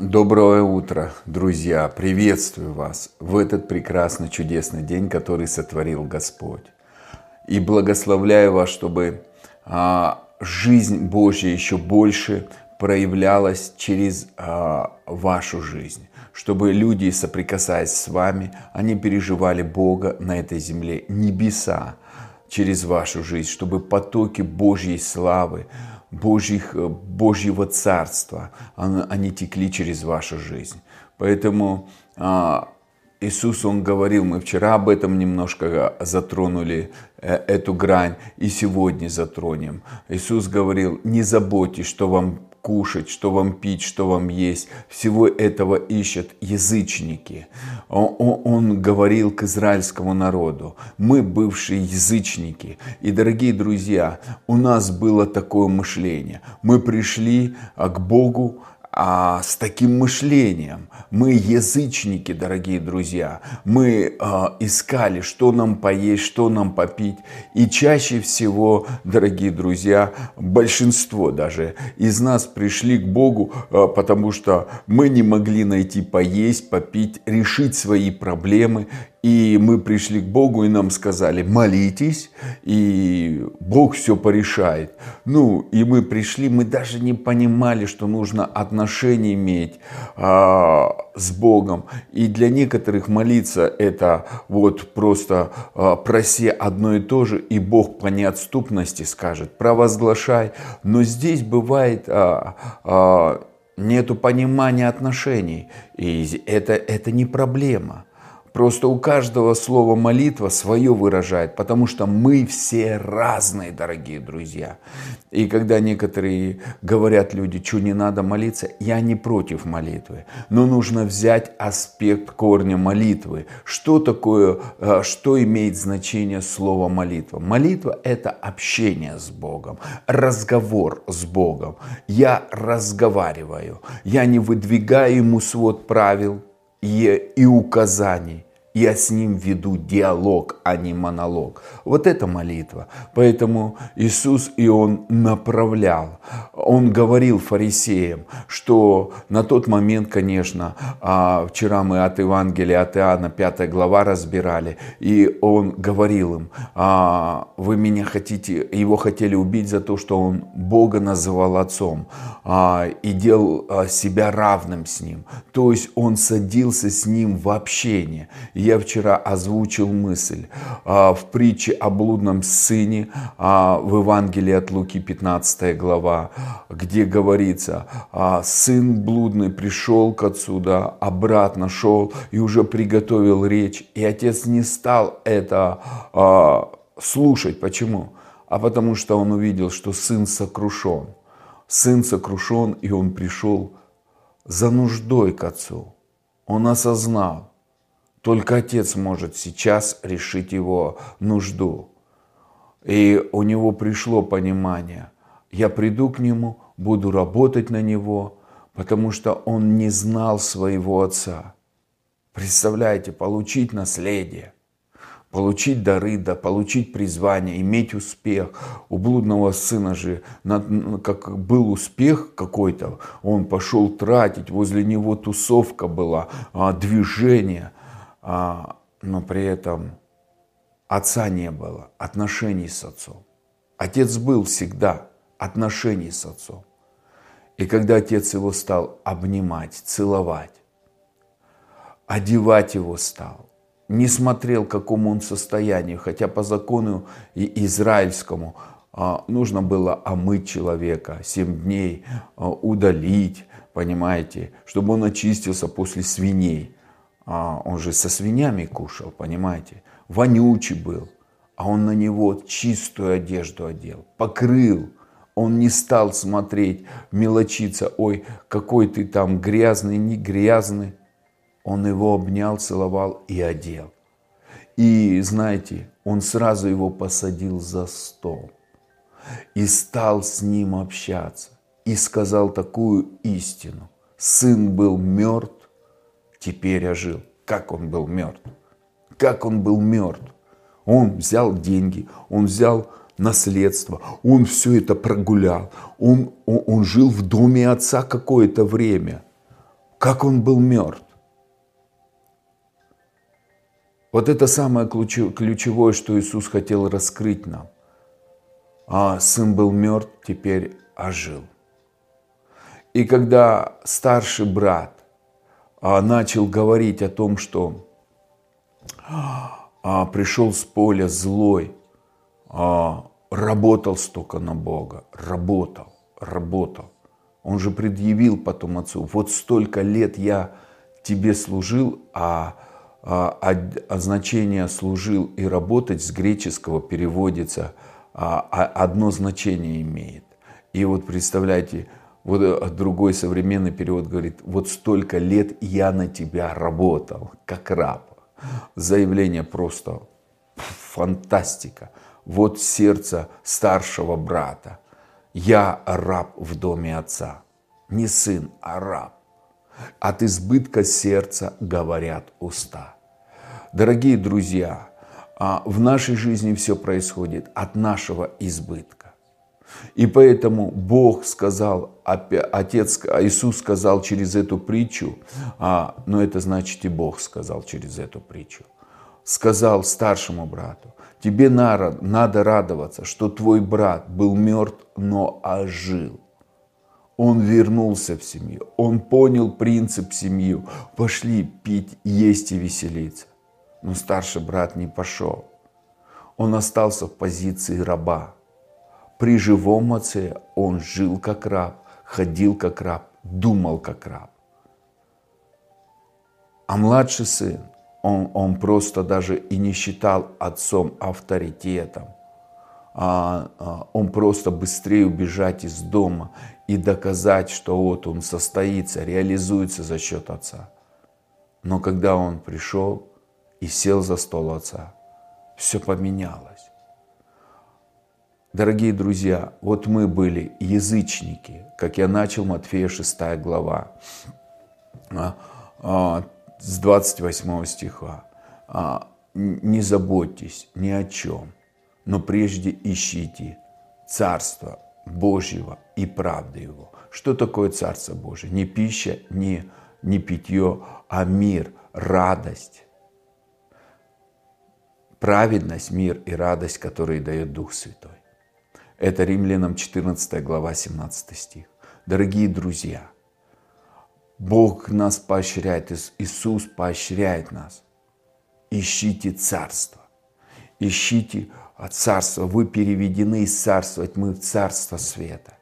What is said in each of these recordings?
Доброе утро, друзья! Приветствую вас в этот прекрасный, чудесный день, который сотворил Господь. И благословляю вас, чтобы а, жизнь Божья еще больше проявлялась через а, вашу жизнь. Чтобы люди, соприкасаясь с вами, они переживали Бога на этой земле, небеса через вашу жизнь, чтобы потоки Божьей славы, Божьих, э, Божьего Царства, они текли через вашу жизнь. Поэтому а, Иисус, Он говорил, мы вчера об этом немножко затронули, э, эту грань, и сегодня затронем. Иисус говорил, не заботьтесь, что вам кушать, что вам пить, что вам есть. Всего этого ищут язычники. Он, говорил к израильскому народу, мы бывшие язычники. И, дорогие друзья, у нас было такое мышление. Мы пришли а, к Богу, а, с таким мышлением. Мы язычники, дорогие друзья. Мы а, искали, что нам поесть, что нам попить. И чаще всего, дорогие друзья, большинство даже из нас пришли к Богу, а, потому что мы не могли найти поесть, попить, решить свои проблемы. И мы пришли к Богу и нам сказали, молитесь, и Бог все порешает. Ну, и мы пришли, мы даже не понимали, что нужно отношения иметь а, с Богом. И для некоторых молиться это вот просто а, проси одно и то же, и Бог по неотступности скажет, провозглашай. Но здесь бывает а, а, нету понимания отношений, и это, это не проблема. Просто у каждого слова молитва свое выражает, потому что мы все разные, дорогие друзья. И когда некоторые говорят люди, что не надо молиться, я не против молитвы. Но нужно взять аспект корня молитвы. Что такое, э, что имеет значение слово молитва? Молитва – это общение с Богом, разговор с Богом. Я разговариваю, я не выдвигаю ему свод правил, и, и указаний. Я с ним веду диалог, а не монолог. Вот это молитва. Поэтому Иисус и Он направлял. Он говорил фарисеям, что на тот момент, конечно, а, вчера мы от Евангелия от Иоанна 5 глава разбирали, и Он говорил им, а, вы меня хотите, его хотели убить за то, что Он Бога называл Отцом а, и делал себя равным с Ним. То есть Он садился с Ним в общение я вчера озвучил мысль а, в притче о блудном сыне а, в Евангелии от Луки 15 глава, где говорится, а, сын блудный пришел к отцу, да, обратно шел и уже приготовил речь, и отец не стал это слушать. Почему? А потому что он увидел, что сын сокрушен. Сын сокрушен, и он пришел за нуждой к отцу. Он осознал, только Отец может сейчас решить его нужду. И у него пришло понимание, я приду к нему, буду работать на него, потому что он не знал своего отца. Представляете, получить наследие, получить дары, да, получить призвание, иметь успех. У блудного сына же как был успех какой-то, он пошел тратить, возле него тусовка была, а, движение – но при этом отца не было, отношений с отцом. Отец был всегда, отношений с отцом. И когда отец его стал обнимать, целовать, одевать его стал, не смотрел, какому он состоянию, хотя по закону и израильскому а, нужно было омыть человека семь дней, а, удалить, понимаете, чтобы он очистился после свиней. А он же со свинями кушал, понимаете? Вонючий был. А он на него чистую одежду одел, покрыл. Он не стал смотреть, мелочиться, ой, какой ты там грязный, не грязный. Он его обнял, целовал и одел. И знаете, он сразу его посадил за стол и стал с ним общаться. И сказал такую истину. Сын был мертв, теперь ожил. Как он был мертв? Как он был мертв? Он взял деньги, он взял наследство, он все это прогулял, он, он, он жил в доме отца какое-то время. как он был мертв. Вот это самое ключевое, что Иисус хотел раскрыть нам. А сын был мертв, теперь ожил. И когда старший брат начал говорить о том, что а, пришел с поля злой, а, работал столько на Бога, работал, работал. Он же предъявил потом отцу, вот столько лет я тебе служил, а а, а значение «служил» и «работать» с греческого переводится, а, одно значение имеет. И вот представляете, вот э, другой современный перевод говорит, вот столько лет я на тебя работал, как раб. Заявление просто фантастика. Вот сердце старшего брата. Я раб в доме отца. Не сын, а раб. От избытка сердца говорят уста. Дорогие друзья, а, в нашей жизни все происходит от нашего избытка. И поэтому Бог сказал, Отец, Иисус сказал через эту притчу, а, но это значит и Бог сказал через эту притчу, сказал старшему брату, тебе надо радоваться, что твой брат был мертв, но ожил он вернулся в семью, он понял принцип семьи. Пошли пить, есть и веселиться. Но старший брат не пошел. Он остался в позиции раба. При живом отце он жил как раб, ходил как раб, думал как раб. А младший сын, он, он просто даже и не считал отцом авторитетом. А, а, он просто быстрее убежать из дома и доказать, что вот он состоится, реализуется за счет отца. Но когда он пришел и сел за стол отца, все поменялось. Дорогие друзья, вот мы были язычники, как я начал, Матфея 6 глава, а, а, с 28 стиха. А, «Не заботьтесь ни о чем, но прежде ищите Царство Божьего и правды Его. Что такое Царство Божие? Не пища, не, не питье, а мир, радость, праведность, мир и радость, которые дает Дух Святой. Это Римлянам 14 глава 17 стих. Дорогие друзья, Бог нас поощряет, Иисус поощряет нас. Ищите Царство, ищите Царство. Вы переведены из Царства тьмы в Царство Света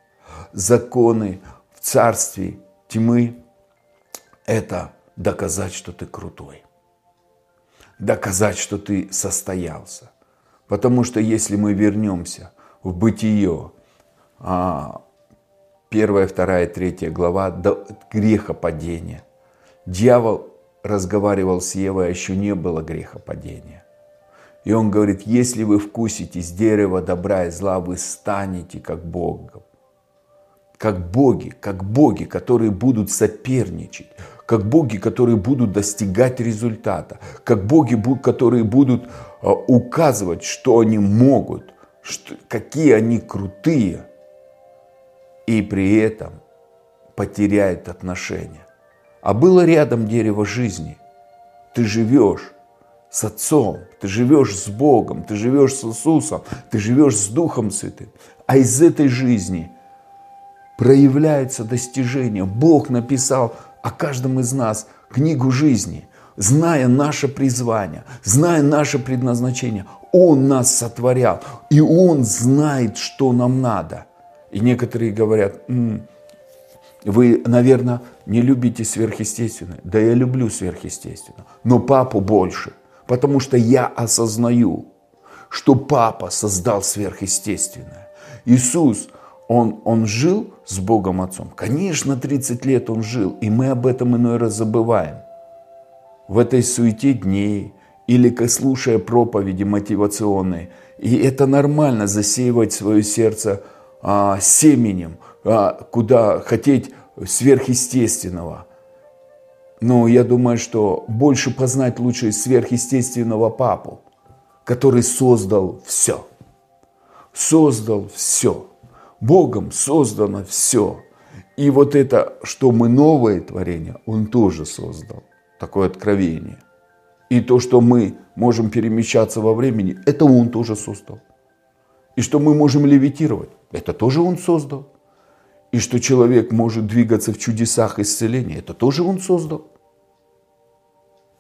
законы в царстве тьмы – это доказать, что ты крутой. Доказать, что ты состоялся. Потому что если мы вернемся в бытие, а, первая, вторая, третья глава, до грехопадения. Дьявол разговаривал с Евой, а еще не было грехопадения. И он говорит, если вы вкусите с дерева добра и зла, вы станете как Богом как боги, как боги, которые будут соперничать, как боги, которые будут достигать результата, как боги, которые будут а, указывать, что они могут, что, какие они крутые, и при этом потеряют отношения. А было рядом дерево жизни. Ты живешь с Отцом, ты живешь с Богом, ты живешь с Иисусом, ты живешь с Духом Святым. А из этой жизни – проявляется достижение. Бог написал о каждом из нас книгу жизни, зная наше призвание, зная наше предназначение. Он нас сотворял, и Он знает, что нам надо. И некоторые говорят, М, вы, наверное, не любите сверхъестественное. Да я люблю сверхъестественное, но папу больше, потому что я осознаю, что папа создал сверхъестественное. Иисус, он, он жил с Богом Отцом. Конечно, 30 лет он жил, и мы об этом иной раз забываем. В этой суете дней или слушая проповеди мотивационные. И это нормально засеивать свое сердце а, семенем, а, куда хотеть сверхъестественного. Но я думаю, что больше познать лучше сверхъестественного папу, который создал все. Создал все. Богом создано все. И вот это, что мы новое творение, Он тоже создал. Такое откровение. И то, что мы можем перемещаться во времени, это Он тоже создал. И что мы можем левитировать, это тоже Он создал. И что человек может двигаться в чудесах исцеления, это тоже Он создал.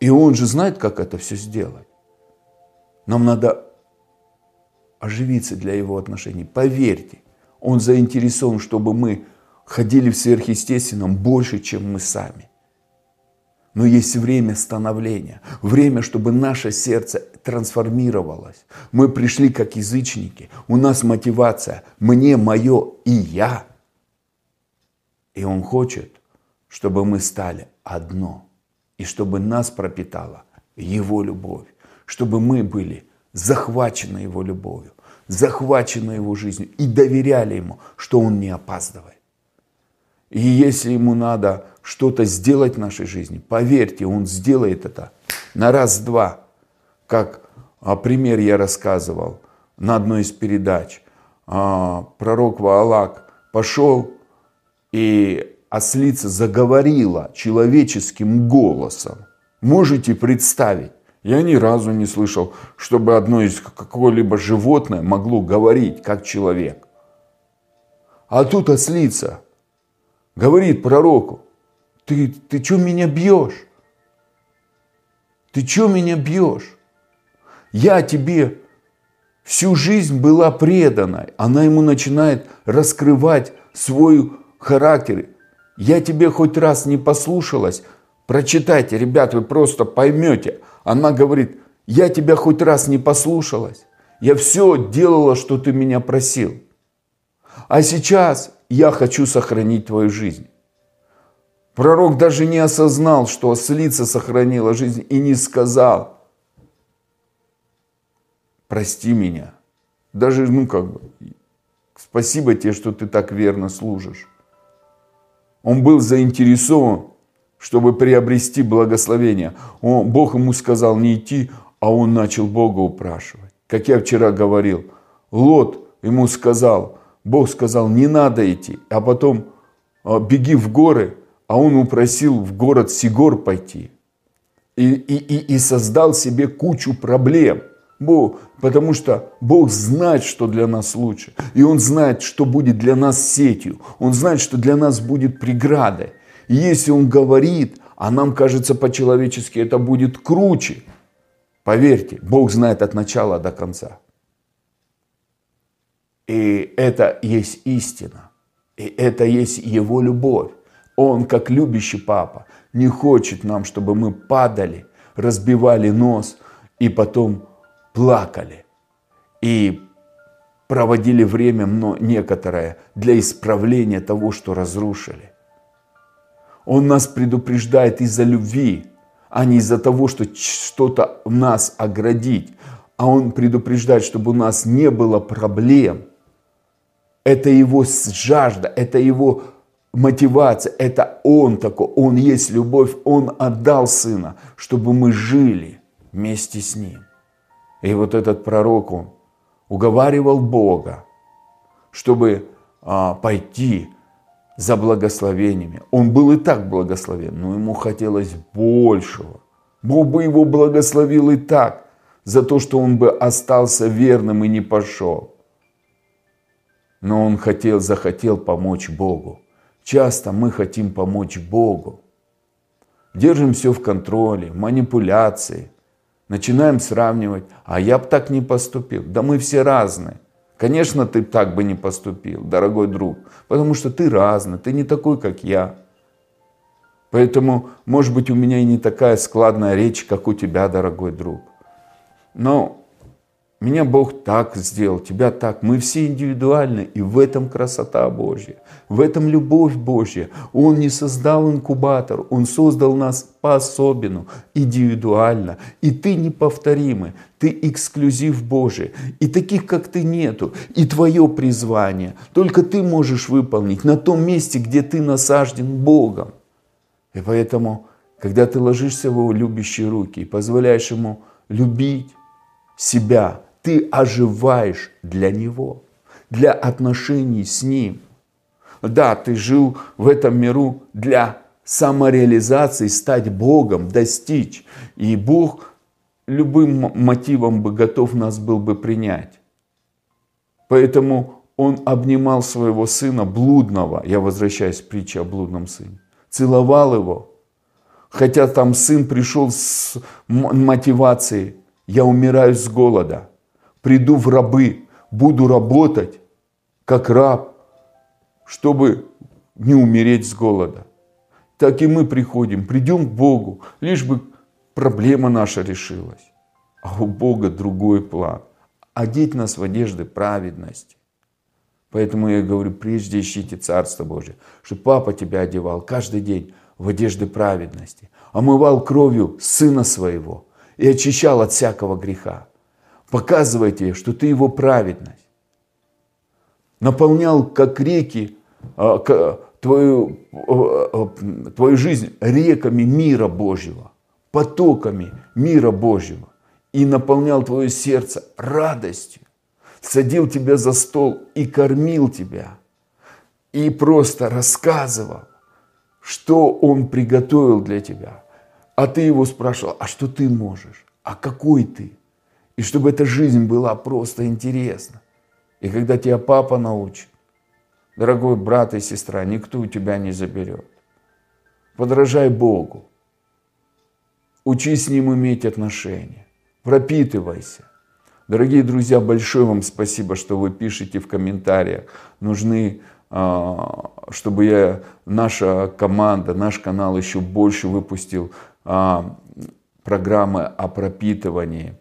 И Он же знает, как это все сделать. Нам надо оживиться для Его отношений. Поверьте, Он заинтересован, чтобы мы ходили в сверхъестественном больше, чем мы сами. Но есть время становления, время, чтобы наше сердце трансформировалось. Мы пришли как язычники, у нас мотивация «мне, мое и я». И Он хочет, чтобы мы стали одно, и чтобы нас пропитала Его любовь, чтобы мы были захвачены Его любовью, захвачены Его жизнью и доверяли Ему, что Он не опаздывает. И если ему надо что-то сделать в нашей жизни, поверьте, он сделает это на раз-два. Как а, пример я рассказывал на одной из передач. А, пророк Ваалак пошел, и ослица заговорила человеческим голосом. Можете представить? Я ни разу не слышал, чтобы одно из какое-либо животное могло говорить, как человек. А тут ослица говорит пророку, ты, ты что меня бьешь? Ты что меня бьешь? Я тебе всю жизнь была предана. Она ему начинает раскрывать свой характер. Я тебе хоть раз не послушалась. Прочитайте, ребят, вы просто поймете. Она говорит, я тебя хоть раз не послушалась. Я все делала, что ты меня просил. А сейчас я хочу сохранить твою жизнь. Пророк даже не осознал, что ослица сохранила жизнь и не сказал, прости меня. Даже, ну как бы, спасибо тебе, что ты так верно служишь. Он был заинтересован, чтобы приобрести благословение. Он, Бог ему сказал не идти, а он начал Бога упрашивать. Как я вчера говорил, Лот ему сказал, Бог сказал, не надо идти, а потом а, беги в горы, а он упросил в город Сигор пойти. И, и, и, создал себе кучу проблем. Бог, потому что Бог знает, что для нас лучше. И Он знает, что будет для нас сетью. Он знает, что для нас будет преградой. И если Он говорит, а нам кажется по-человечески это будет круче, поверьте, Бог знает от начала до конца. И это есть истина. И это есть Его любовь. Он, как любящий папа, не хочет нам, чтобы мы падали, разбивали нос и потом плакали. И проводили время но некоторое для исправления того, что разрушили. Он нас предупреждает из-за любви, а не из-за того, что что-то нас оградить. А Он предупреждает, чтобы у нас не было проблем – это его жажда, это его мотивация, это он такой, он есть любовь, он отдал сына, чтобы мы жили вместе с ним. И вот этот пророк, он уговаривал Бога, чтобы а, пойти за благословениями. Он был и так благословен, но ему хотелось большего. Бог бы его благословил и так, за то, что он бы остался верным и не пошел но он хотел, захотел помочь Богу. Часто мы хотим помочь Богу. Держим все в контроле, манипуляции. Начинаем сравнивать, а я бы так не поступил. Да мы все разные. Конечно, ты так бы не поступил, дорогой друг, потому что ты разный, ты не такой, как я. Поэтому, может быть, у меня и не такая складная речь, как у тебя, дорогой друг. Но меня Бог так сделал, тебя так. Мы все индивидуальны, и в этом красота Божья, в этом любовь Божья. Он не создал инкубатор, Он создал нас по-особенному, индивидуально. И ты неповторимый, ты эксклюзив Божий. И таких, как ты, нету. И твое призвание только ты можешь выполнить на том месте, где ты насажден Богом. И поэтому, когда ты ложишься в Его любящие руки и позволяешь Ему любить себя, ты оживаешь для Него, для отношений с Ним. Да, ты жил в этом миру для самореализации, стать Богом, достичь. И Бог любым мотивом бы готов нас был бы принять. Поэтому он обнимал своего сына блудного, я возвращаюсь к притче о блудном сыне, целовал его, хотя там сын пришел с мотивацией, я умираю с голода, приду в рабы, буду работать, как раб, чтобы не умереть с голода. Так и мы приходим, придем к Богу, лишь бы проблема наша решилась. А у Бога другой план. Одеть нас в одежды праведности. Поэтому я говорю, прежде ищите Царство Божие, чтобы папа тебя одевал каждый день в одежды праведности, омывал кровью Сына Своего и очищал от всякого греха. Показывайте, что ты Его праведность. Наполнял, как реки, а, твою, а, а, твою жизнь реками мира Божьего, потоками мира Божьего. И наполнял твое сердце радостью. Садил тебя за стол и кормил тебя. И просто рассказывал, что Он приготовил для тебя. А ты его спрашивал, а что ты можешь? А какой ты? И чтобы эта жизнь была просто интересна. И когда тебя папа научит, дорогой брат и сестра, никто у тебя не заберет. Подражай Богу. Учись с Ним иметь отношения. Пропитывайся. Дорогие друзья, большое вам спасибо, что вы пишете в комментариях. Нужны, а, чтобы я, наша команда, наш канал еще больше выпустил а, программы о пропитывании.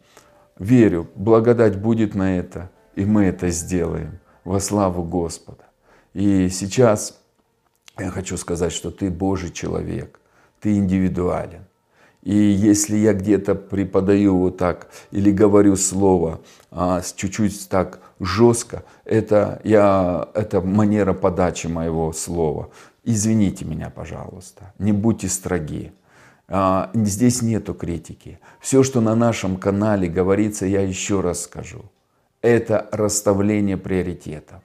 Верю, благодать будет на это, и мы это сделаем во славу Господа. И сейчас я хочу сказать, что ты Божий человек, ты индивидуален. И если я где-то преподаю вот так или говорю слово а, чуть-чуть так жестко, это, я, это манера подачи моего слова. Извините меня, пожалуйста, не будьте строги. А, здесь нету критики. Все, что на нашем канале говорится, я еще раз скажу. Это расставление приоритетов.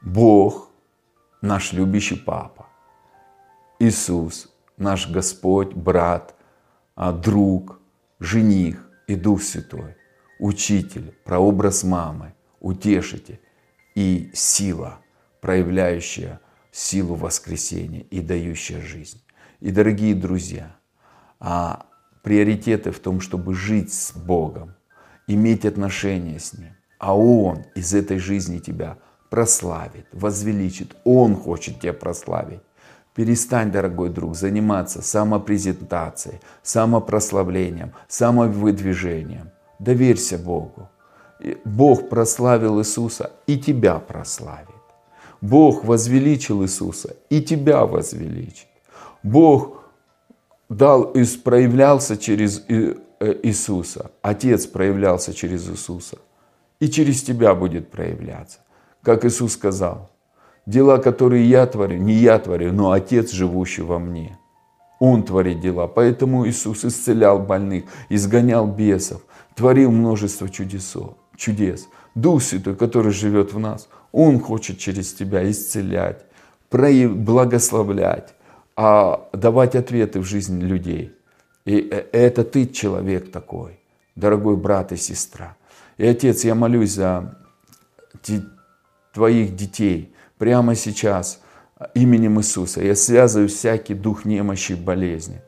Бог, наш любящий Папа, Иисус, наш Господь, брат, а, друг, жених и Дух Святой, учитель, прообраз мамы, утешитель и сила, проявляющая силу воскресения и дающая жизнь. И, дорогие друзья, а приоритеты в том, чтобы жить с Богом, иметь отношения с Ним, а Он из этой жизни тебя прославит, возвеличит. Он хочет тебя прославить. Перестань, дорогой друг, заниматься самопрезентацией, самопрославлением, самовыдвижением. Доверься Богу. Бог прославил Иисуса и тебя прославит. Бог возвеличил Иисуса и тебя возвеличит. Бог дал, проявлялся через э, Иисуса. Отец проявлялся через Иисуса. И через тебя будет проявляться. Как Иисус сказал, дела, которые я творю, не я творю, но Отец, живущий во мне. Он творит дела. Поэтому Иисус исцелял больных, изгонял бесов, творил множество чудесов, чудес. Дух Святой, который живет в нас, Он хочет через тебя исцелять, благословлять, а давать ответы в жизнь людей. И э, это ты человек такой, дорогой брат и сестра. И, Отец, я молюсь за твоих детей прямо сейчас именем Иисуса. Я связываю всякий дух немощи и болезни.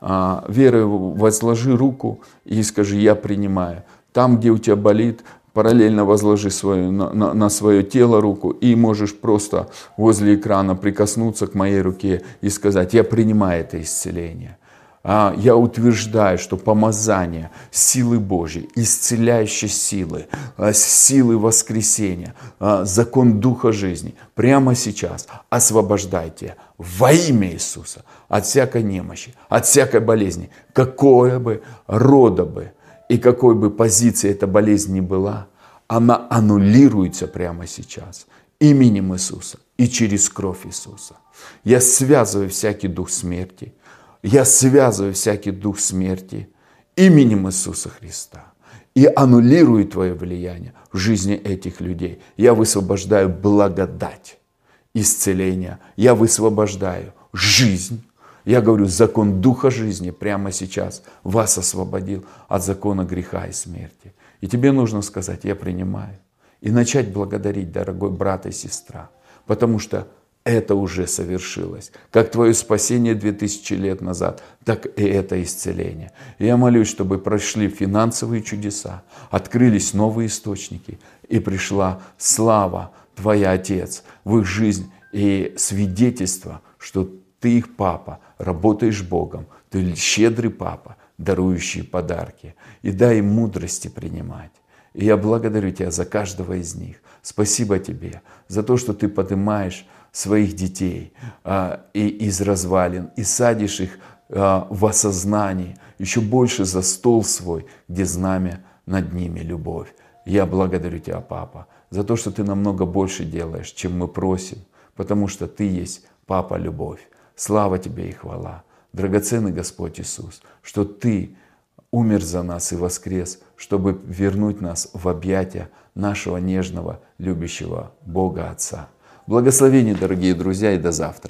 А, верой возложи руку и скажи, я принимаю. Там, где у тебя болит, параллельно возложи свою, на, на, на свое тело руку и можешь просто возле экрана прикоснуться к моей руке и сказать, я принимаю это исцеление. А, я утверждаю, что помазание силы Божьей, исцеляющей силы, а, силы воскресения, а, закон Духа жизни прямо сейчас освобождайте во имя Иисуса от всякой немощи, от всякой болезни, какое бы рода бы и какой бы позиции эта болезнь ни была, она аннулируется прямо сейчас именем Иисуса и через кровь Иисуса. Я связываю всякий дух смерти, я связываю всякий дух смерти именем Иисуса Христа и аннулирую твое влияние в жизни этих людей. Я высвобождаю благодать исцеление. Я высвобождаю жизнь. Я говорю, закон Духа жизни прямо сейчас вас освободил от закона греха и смерти. И тебе нужно сказать, я принимаю. И начать благодарить, дорогой брат и сестра. Потому что это уже совершилось. Как твое спасение 2000 лет назад, так и это исцеление. И я молюсь, чтобы прошли финансовые чудеса, открылись новые источники, и пришла слава Твоя, Отец, в их жизнь и свидетельство, что Ты их папа, работаешь Богом, Ты щедрый папа, дарующий подарки. И дай им мудрости принимать. И я благодарю Тебя за каждого из них. Спасибо Тебе за то, что Ты поднимаешь своих детей а, и из развалин, и садишь их а, в осознании, еще больше за стол свой, где знамя над ними любовь. Я благодарю Тебя, Папа, за то, что Ты намного больше делаешь, чем мы просим, потому что Ты есть Папа Любовь. Слава Тебе и хвала. Драгоценный Господь Иисус, что Ты умер за нас и воскрес, чтобы вернуть нас в объятия нашего нежного, любящего Бога Отца. Благословений, дорогие друзья, и до завтра.